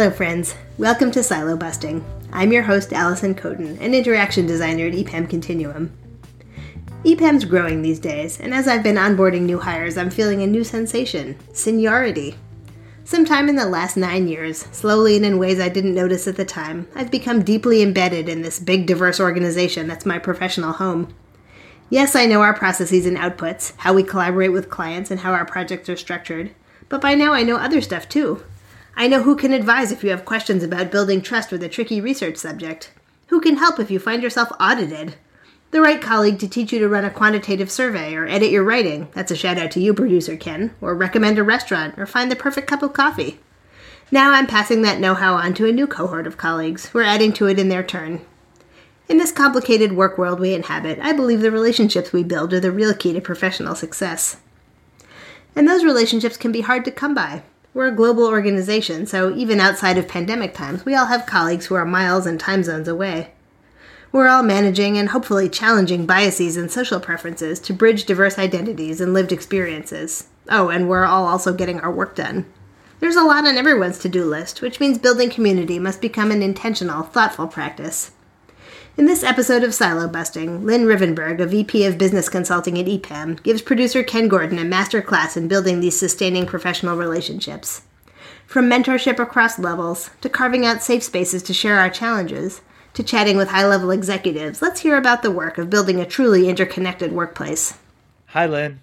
Hello, friends. Welcome to Silo Busting. I'm your host, Allison Coden, an interaction designer at EPAM Continuum. EPAM's growing these days, and as I've been onboarding new hires, I'm feeling a new sensation seniority. Sometime in the last nine years, slowly and in ways I didn't notice at the time, I've become deeply embedded in this big, diverse organization that's my professional home. Yes, I know our processes and outputs, how we collaborate with clients, and how our projects are structured, but by now I know other stuff too I know who can advise if you have questions about building trust with a tricky research subject. Who can help if you find yourself audited? The right colleague to teach you to run a quantitative survey or edit your writing. That's a shout out to you, producer Ken. Or recommend a restaurant or find the perfect cup of coffee. Now I'm passing that know how on to a new cohort of colleagues who are adding to it in their turn. In this complicated work world we inhabit, I believe the relationships we build are the real key to professional success. And those relationships can be hard to come by. We're a global organization, so even outside of pandemic times, we all have colleagues who are miles and time zones away. We're all managing and hopefully challenging biases and social preferences to bridge diverse identities and lived experiences. Oh, and we're all also getting our work done. There's a lot on everyone's to do list, which means building community must become an intentional, thoughtful practice. In this episode of Silo Busting, Lynn Rivenburgh, a VP of Business Consulting at EPAM, gives producer Ken Gordon a master class in building these sustaining professional relationships. From mentorship across levels, to carving out safe spaces to share our challenges, to chatting with high level executives, let's hear about the work of building a truly interconnected workplace. Hi, Lynn.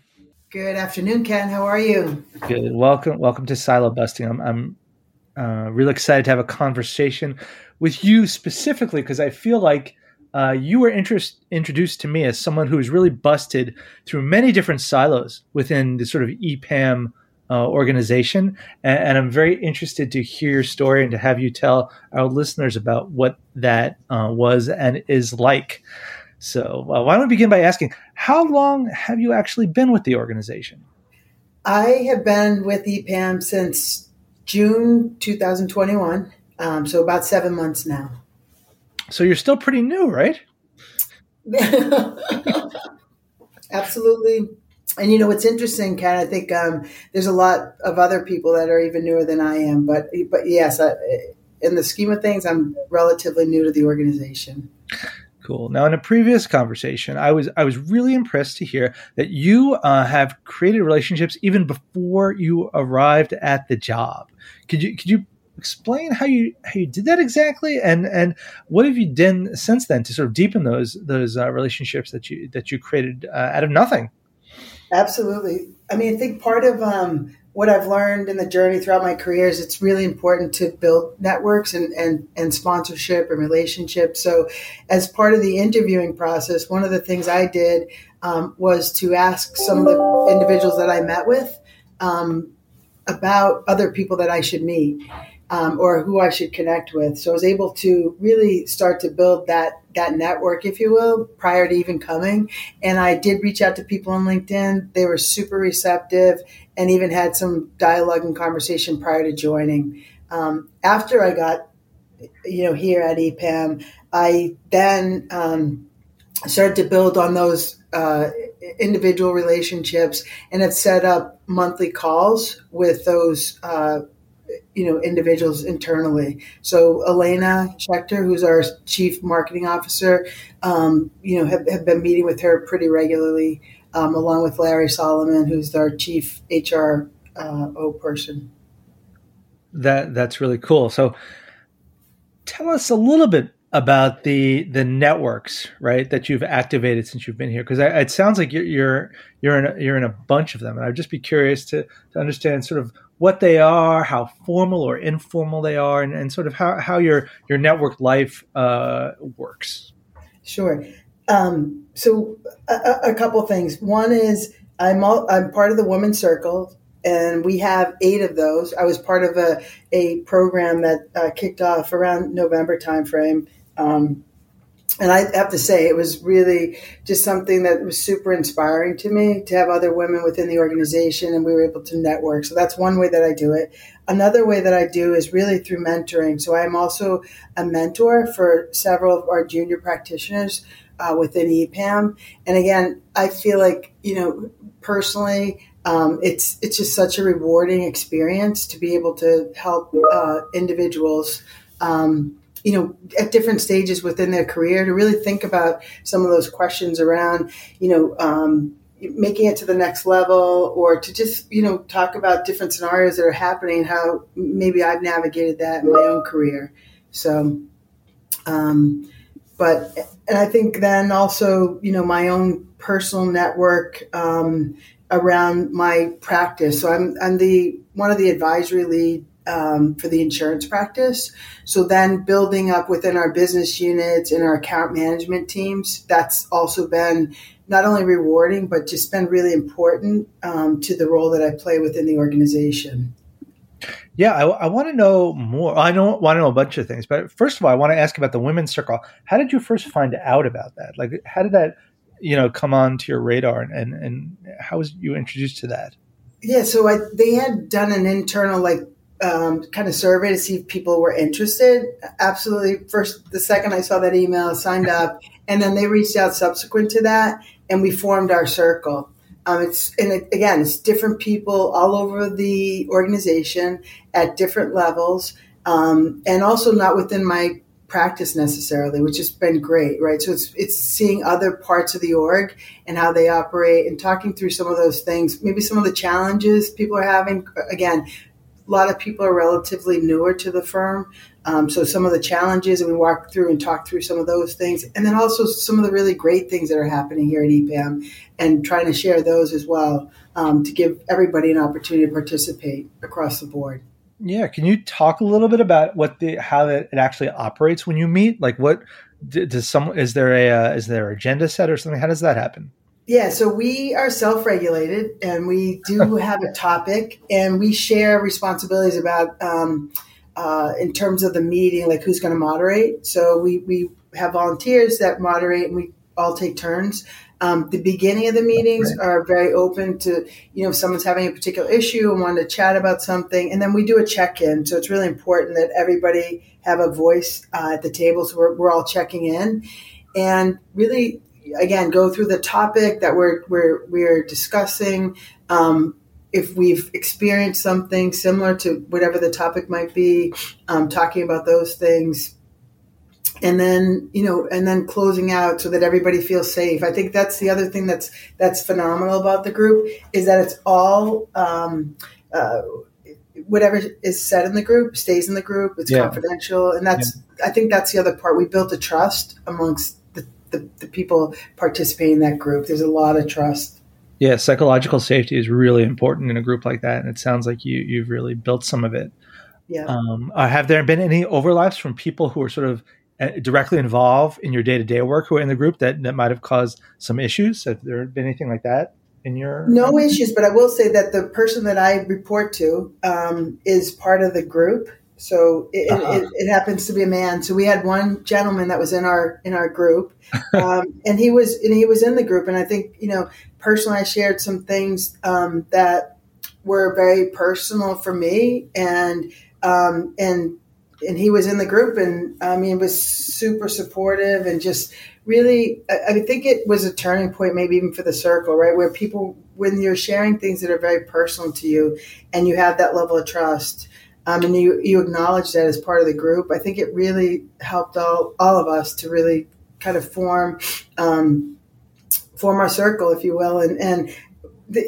Good afternoon, Ken. How are you? Good. Welcome, welcome to Silo Busting. I'm, I'm uh, really excited to have a conversation with you specifically because I feel like uh, you were interest, introduced to me as someone who's really busted through many different silos within the sort of EPAM uh, organization. And, and, I'm very interested to hear your story and to have you tell our listeners about what that uh, was and is like. So, why don't we begin by asking, how long have you actually been with the organization? I have been with EPAM since June 2021, um, so about seven months now. So you're still pretty new, right? Absolutely. And you know what's interesting, Ken? I think um, there's a lot of other people that are even newer than I am. But but yes, I, in the scheme of things, I'm relatively new to the organization. Cool. Now, in a previous conversation, I was I was really impressed to hear that you uh, have created relationships even before you arrived at the job. Could you could you explain how you how you did that exactly, and and what have you done since then to sort of deepen those those uh, relationships that you that you created uh, out of nothing? Absolutely. I mean, I think part of um, what I've learned in the journey throughout my career is it's really important to build networks and, and, and sponsorship and relationships. So, as part of the interviewing process, one of the things I did um, was to ask some of the individuals that I met with um, about other people that I should meet um, or who I should connect with. So I was able to really start to build that that network, if you will, prior to even coming. And I did reach out to people on LinkedIn. They were super receptive and even had some dialogue and conversation prior to joining. Um, after I got, you know, here at EPAM, I then um, started to build on those uh, individual relationships and have set up monthly calls with those uh, you know individuals internally. So Elaina Shekhter, who's our chief marketing officer, um, you know, have, have, been meeting with her pretty regularly, um, along with Larry Solomon, who's our chief HR uh, O person. That that's really cool. So, tell us a little bit about the the networks right that you've activated since you've been here because it sounds like you're you're you're in a, you're in a bunch of them and I'd just be curious to to understand sort of what they are, how formal or informal they are, and, and sort of how, how your your network life uh, works. Sure. Um, so a, a, couple things. One is I'm all, I'm part of the Women's Circle, and we have eight of those. I was part of a a program that uh, kicked off around November timeframe. Um, and I have to say, it was really just something that was super inspiring to me to have other women within the organization, and we were able to network. So that's one way that I do it. Another way that I do is really through mentoring. So I'm also a mentor for several of our junior practitioners uh, within EPAM. And again, I feel like, you know, personally, um, it's it's just such a rewarding experience to be able to help uh, individuals. Um, you know, at different stages within their career, to really think about some of those questions around, you know, um, making it to the next level or to just you know talk about different scenarios that are happening how maybe i've navigated that in my own career. So um, but and i think then also you know my own personal network um, around my practice. So i'm i'm the one of the advisory lead um, for the insurance practice. So then building up within our business units and our account management teams, that's also been not only rewarding, but just been really important um, to the role that I play within the organization. Yeah, I, I want to know more. I don't want to know a bunch of things, but first of all, I want to ask about the women's circle. How did you first find out about that? Like, how did that, you know, come on to your radar, and and, and how was you introduced to that? Yeah, so I, they had done an internal like um, kind of survey to see if people were interested. Absolutely. First, the second I saw that email, signed up, and then they reached out subsequent to that, and we formed our circle. Um, it's and it, again, it's different people all over the organization at different levels, um, and also not within my practice necessarily, which has been great, right? So it's it's seeing other parts of the org and how they operate, and talking through some of those things, maybe some of the challenges people are having. Again, a lot of people are relatively newer to the firm. Um, so some of the challenges, and we walk through and talk through some of those things, and then also some of the really great things that are happening here at EPAM, and trying to share those as well um, to give everybody an opportunity to participate across the board. Yeah, can you talk a little bit about what the how it actually operates when you meet? Like, what does some is there a uh, is there agenda set or something? How does that happen? Yeah, so we are self regulated and we do have a topic and we share responsibilities about, um, uh, in terms of the meeting, like who's going to moderate. So we, we have volunteers that moderate and we all take turns. Um, the beginning of the meetings right. are very open to, you know, if someone's having a particular issue and want to chat about something. And then we do a check in. So it's really important that everybody have a voice uh, at the table. So we're, we're all checking in and really again go through the topic that we're we're we're discussing. Um, if we've experienced something similar to whatever the topic might be, um, talking about those things, and then you know, and then closing out so that everybody feels safe. I think that's the other thing that's that's phenomenal about the group is that it's all. Um, uh, whatever is said in the group stays in the group. It's yeah. confidential, and that's yeah. I think that's the other part. We built a trust amongst the, the people participating in that group. There's a lot of trust. Yeah, psychological safety is really important in a group like that, and it sounds like you you've really built some of it. Yeah. Um, uh, have there been any overlaps from people who are sort of uh, directly involved in your day to day work who are in the group that that might have caused some issues? Have there been anything like that in your? No issues, but I will say that the person that I report to um, is part of the group, so it, uh-huh. it, it, happens to be a man. So we had one gentleman that was in our in our group, um, and he was and he was in the group. And I think you know personally, I shared some things um, that were very personal for me, and um, and and he was in the group, and I mean, it was super supportive and just really. I, I think it was a turning point, maybe even for the circle, right, where people when you're sharing things that are very personal to you, and you have that level of trust um, and you, you acknowledge that as part of the group. I think it really helped all, all of us to really kind of form um, form our circle, if you will. And, and the,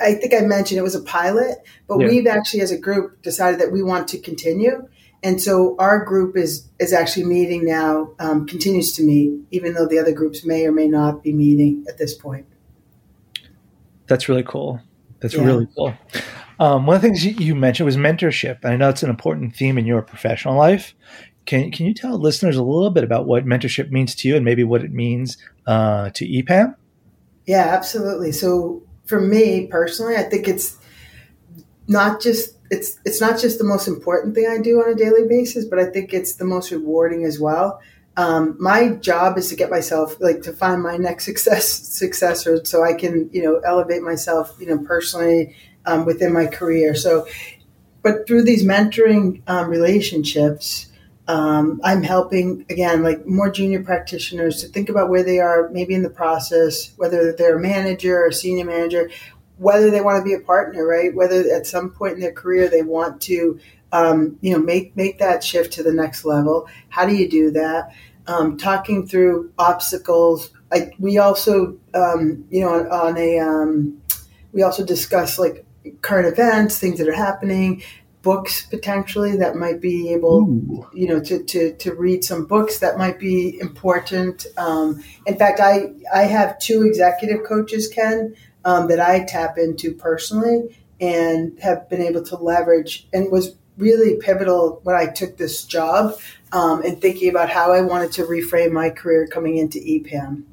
I think I mentioned it was a pilot, but yeah. we've actually, as a group, decided that we want to continue. And so our group is is actually meeting now, um, continues to meet, even though the other groups may or may not be meeting at this point. That's really cool. That's yeah. really cool. Um, one of the things you mentioned was mentorship. I know it's an important theme in your professional life. Can can you tell listeners a little bit about what mentorship means to you and maybe what it means uh, to EPAM? Yeah, absolutely. So for me personally, I think it's not just it's it's not just the most important thing I do on a daily basis, but I think it's the most rewarding as well. Um, my job is to get myself like to find my next success successor so I can you know elevate myself you know personally um, within my career. So, but through these mentoring um, relationships, um, I'm helping again, like more junior practitioners to think about where they are, maybe in the process, whether they're a manager or senior manager. whether they want to be a partner, right? Whether at some point in their career they want to, um, you know, make make that shift to the next level. How do you do that? Um, talking through obstacles. I, we also, um, you know, on, on a, um, we also discuss like current events, things that are happening, books potentially that might be able, Ooh. you know, to, to, to read some books that might be important. Um, in fact, I, I have two executive coaches, Ken, um, that I tap into personally and have been able to leverage and was really pivotal when I took this job um, and thinking about how I wanted to reframe my career coming into EPAM.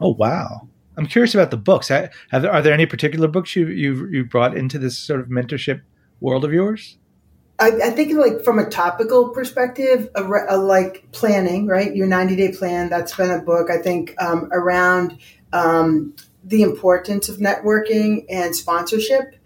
Oh, wow. I'm curious about the books. Have, are there any particular books you, you you brought into this sort of mentorship world of yours? I, I think like from a topical perspective, a, a, like planning, right? Your 90 day plan. That's been a book I think um, around um, the importance of networking and sponsorship.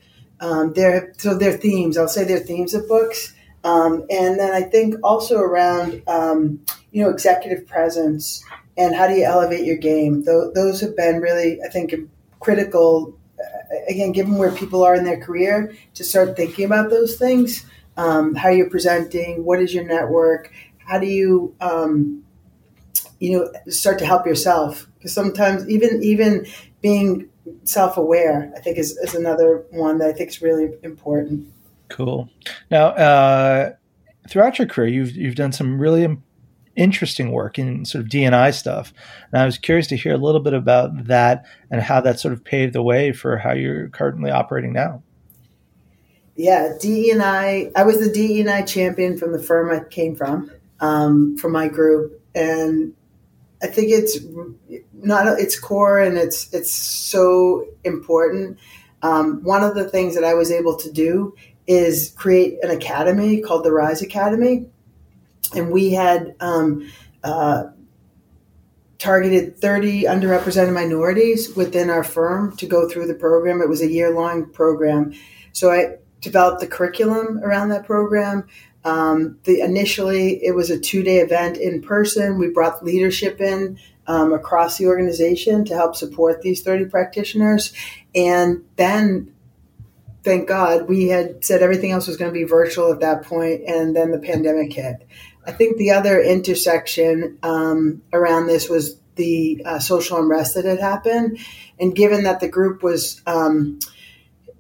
Um, they're, so their themes, I'll say their themes of books. Um, and then I think also around, um, you know, executive presence and how do you elevate your game. Those have been really, I think, critical, uh, again, given where people are in their career, to start thinking about those things. Um, how you're presenting, what is your network, how do you, um, you know, start to help yourself because sometimes even even being self-aware i think is, is another one that i think is really important cool now uh, throughout your career you've you've done some really interesting work in sort of dni stuff. And i was curious to hear a little bit about that and how that sort of paved the way for how you're currently operating now. Yeah dei i was the dei champion from the firm i came from um, from my group. And I think it's not its core and it's it's so important. Um, one of the things that I was able to do is create an academy called the Rise Academy, and we had um, uh, targeted 30 underrepresented minorities within our firm to go through the program. It was a year long program, so I developed the curriculum around that program. Um, the initially it was a two day event in person. We brought leadership in um, across the organization to help support these 30 practitioners, and then thank God we had said everything else was going to be virtual at that point, and then the pandemic hit. I think the other intersection um, around this was the uh, social unrest that had happened, and given that the group was um,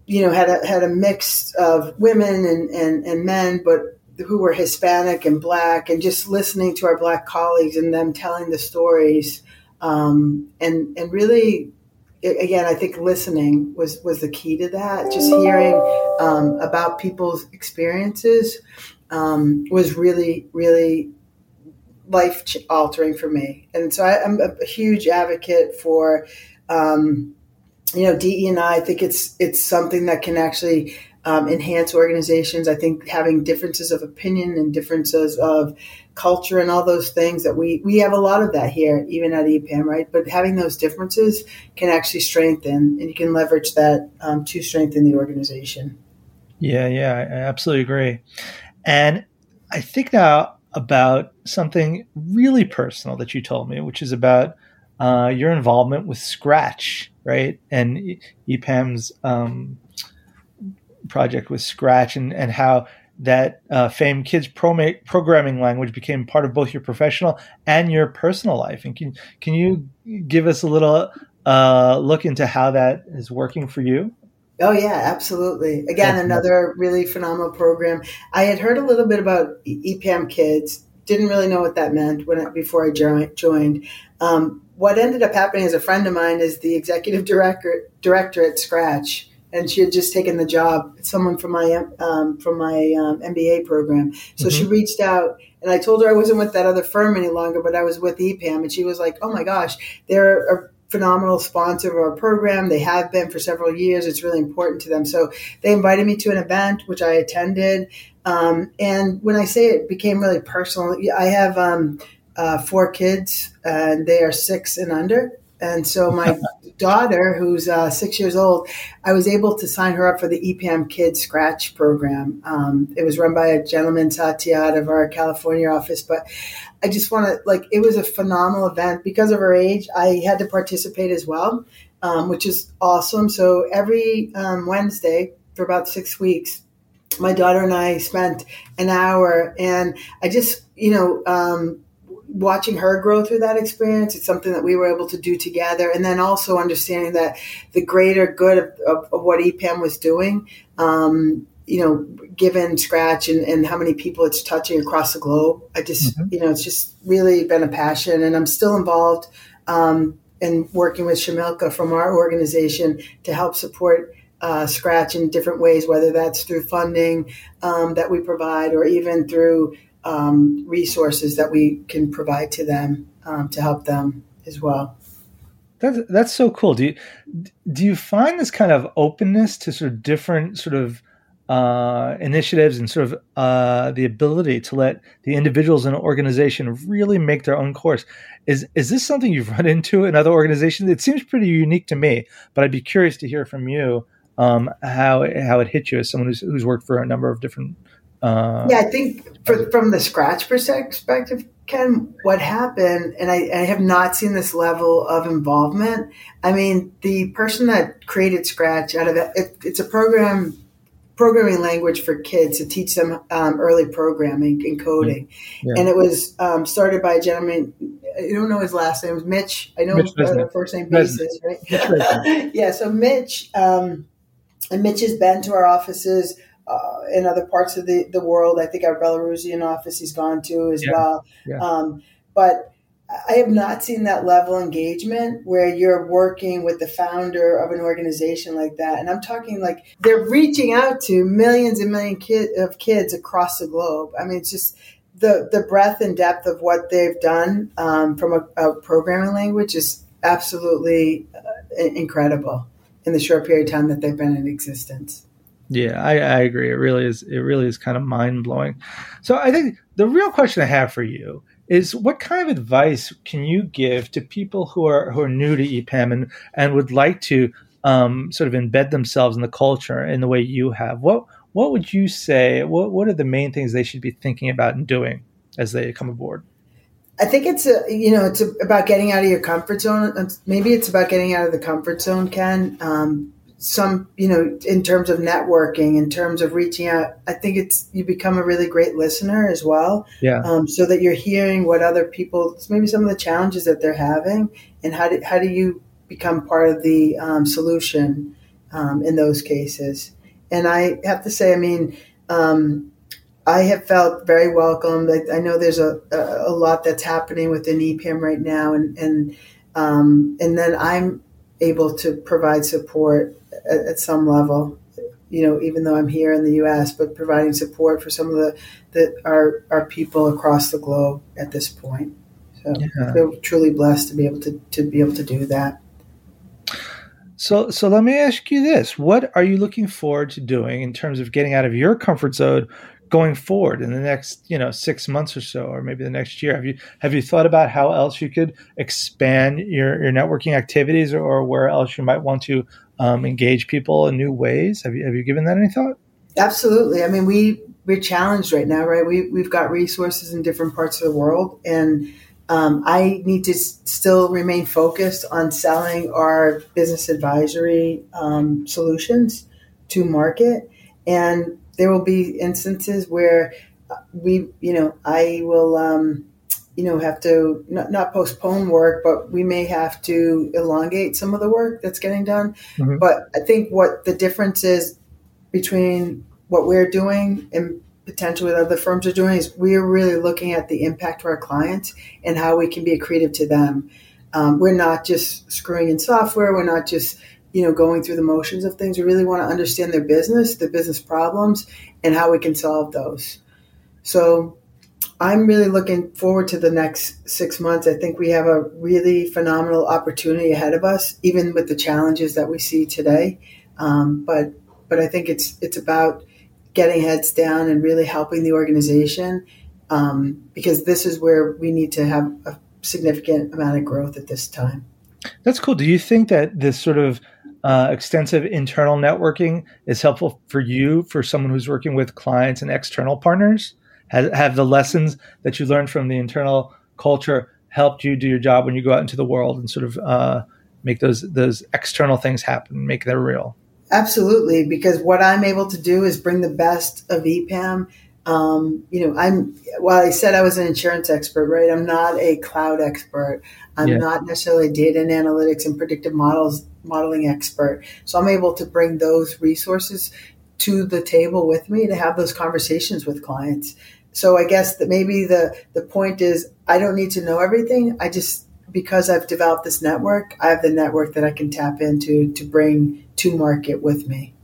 you know had a had a mix of women and, and, and men, but who were Hispanic and Black, and just listening to our Black colleagues and them telling the stories, um, and and really, again, I think listening was was the key to that. Just hearing um, about people's experiences um, was really really life altering for me, and so I, am a huge advocate for. Um, you know, DE and I, I think it's it's something that can actually um, enhance organizations. I think having differences of opinion and differences of culture and all those things that we we have a lot of that here, even at EPAM, right? But having those differences can actually strengthen, and you can leverage that um, to strengthen the organization. Yeah, yeah, I absolutely agree. And I think now about something really personal that you told me, which is about uh, your involvement with Scratch, right? And EPAM's um, project with Scratch and, and how that uh, famed kids pro- programming language became part of both your professional and your personal life. And can can you give us a little uh, look into how that is working for you? Oh yeah, absolutely. Again, another really phenomenal program. I had heard a little bit about EPAM Kids. Didn't really know what that meant when I, before I joined. Um, what ended up happening as a friend of mine is the executive director director at Scratch and she had just taken the job. Someone from my um, from my um, MBA program, so mm-hmm. she reached out, and I told her I wasn't with that other firm any longer, but I was with EPAM, and she was like, "Oh my gosh, they're a phenomenal sponsor of our program. They have been for several years. It's really important to them." So they invited me to an event, which I attended, um, and when I say it became really personal, I have um, uh, four kids, and they are six and under. And so my daughter, who's uh, six years old, I was able to sign her up for the EPAM Kids Scratch program. Um, it was run by a gentleman, Satya, out of our California office. But I just want to, like, it was a phenomenal event. Because of her age, I had to participate as well. um, which is awesome. So every um, Wednesday for about six weeks, my daughter and I spent an hour, and I just, you know, um, watching her grow through that experience. It's something that we were able to do together, and then also understanding that the greater good of, of, of what EPAM was doing. Um, you know, given Scratch and, and, how many people it's touching across the globe, I just, mm-hmm. you know, it's just really been a passion, and I'm still involved um, in working with Shamilka from our organization to help support uh, Scratch in different ways, whether that's through funding um, that we provide or even through um, resources that we can provide to them um, to help them as well. That's that's so cool. Do you do you find this kind of openness to sort of different sort of uh, initiatives and sort of uh, the ability to let the individuals in an organization really make their own course. Is is this something you've run into in other organizations? It seems pretty unique to me, but I'd be curious to hear from you um, how how it hit you as someone who's, who's worked for a number of different. Uh, yeah, I think for, from the scratch perspective, Ken, what happened, and I, I, have not seen this level of involvement. I mean, the person that created Scratch out of it, it it's a program programming language for kids to teach them um, early programming and coding. Yeah. And it was um, started by a gentleman. I don't know his last name. It was Mitch. I know Mitch his first name basis, right? yeah. So Mitch. Um, and Mitch has been to our offices uh, in other parts of the, the world. I think our Belarusian office he's gone to as yeah. well. Yeah. Um, but I have not seen that level of engagement where you're working with the founder of an organization like that. And I'm talking like they're reaching out to millions and millions kid, of kids across the globe. I mean, it's just the, the breadth and depth of what they've done um, from a, a, programming language is absolutely uh, incredible in the short period of time that they've been in existence. Yeah, I, I agree. It really is. It really is kind of mind blowing. So I think the real question I have for you is what kind of advice can you give to people who are who are new to EPAM and, and would like to um, sort of embed themselves in the culture in the way you have? What what would you say? What what are the main things they should be thinking about and doing as they come aboard? I think it's a you know it's a, about getting out of your comfort zone. Maybe it's about getting out of the comfort zone, Ken. Um, some you know in terms of networking, in terms of reaching out. I think it's you become a really great listener as well. Yeah. Um, so that you're hearing what other people, maybe some of the challenges that they're having, and how do how do you become part of the um, solution um, in those cases. And I have to say, I mean. Um, I have felt very welcomed. I, I know there's a, a, a, lot that's happening within EPAM right now, and and um, and then I'm able to provide support at, at, some level. You know, even though I'm here in the U.S., but providing support for some of the that our our people across the globe at this point. So yeah. I feel truly blessed to be able to to be able to do that. So, so let me ask you this: What are you looking forward to doing in terms of getting out of your comfort zone going forward in the next you know six months or so or maybe the next year? Have you have you thought about how else you could expand your, your networking activities or, or where else you might want to um, engage people in new ways? Have you have you given that any thought? Absolutely. I mean we we're challenged right now right? We, we've got resources in different parts of the world and um, I need to s- still remain focused on selling our business advisory um, solutions to market. And there will be instances where we, you know, I will, um, you know, have to not, not, postpone work, but we may have to elongate some of the work that's getting done. Mm-hmm. But I think what the difference is between what we're doing and potentially what other firms are doing is we're really looking at the impact to our clients and how we can be accretive to them. Um, we're not just screwing in software. We're not just you know, going through the motions of things. We really want to understand their business, their business problems, and how we can solve those. So I'm really looking forward to the next six months. I think we have a really phenomenal opportunity ahead of us, even with the challenges that we see today. Um, but but I think it's it's about getting heads down and really helping the organization um, because this is where we need to have a significant amount of growth at this time. That's cool. Do you think that this sort of uh, extensive internal networking is helpful for you for someone who's working with clients and external partners have, have the lessons that you learned from the internal culture helped you do your job when you go out into the world and sort of uh, make those those external things happen, make them real. Absolutely, because what I'm able to do is bring the best of EPAM. Um, you know, I'm while I said I was an insurance expert, right? I'm not a cloud expert. I'm yeah. not necessarily a data and analytics and predictive models modeling expert. So I'm able to bring those resources to the table with me to have those conversations with clients. So I guess that maybe the the point is I don't need to know everything. I just because I've developed this network, I have the network that I can tap into to bring to market with me.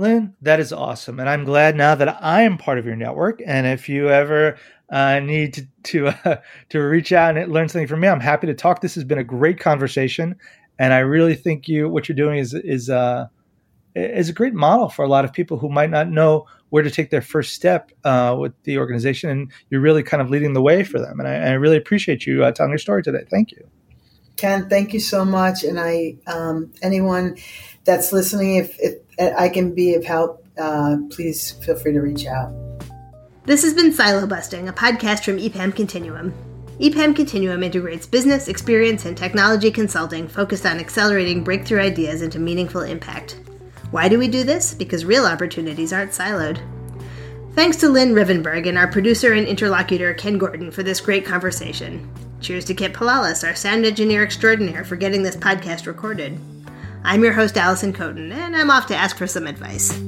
Lynn, that is awesome. And I'm glad now that I am part of your network. And if you ever uh, need to to, uh, to reach out and learn something from me, I'm happy to talk. This has been a great conversation. And I really think you what you're doing is is uh, is a great model for a lot of people who might not know where to take their first step uh, with the organization, and you're really kind of leading the way for them. And I, I really appreciate you uh, telling your story today. Thank you, Ken. Thank you so much. And I, um, anyone that's listening, if, if, I can be of help, uh, please feel free to reach out. This has been Silo Busting, a podcast from EPAM Continuum. EPAM Continuum integrates business, experience, and technology consulting focused on accelerating breakthrough ideas into meaningful impact. Why do we do this? Because real opportunities aren't siloed. Thanks to Lynn Rivenburgh and our producer and interlocutor Ken Gordon for this great conversation. Cheers to Kit Palalis, our sound engineer extraordinaire, for getting this podcast recorded. I'm your host, Allison Coden, and I'm off to ask for some advice.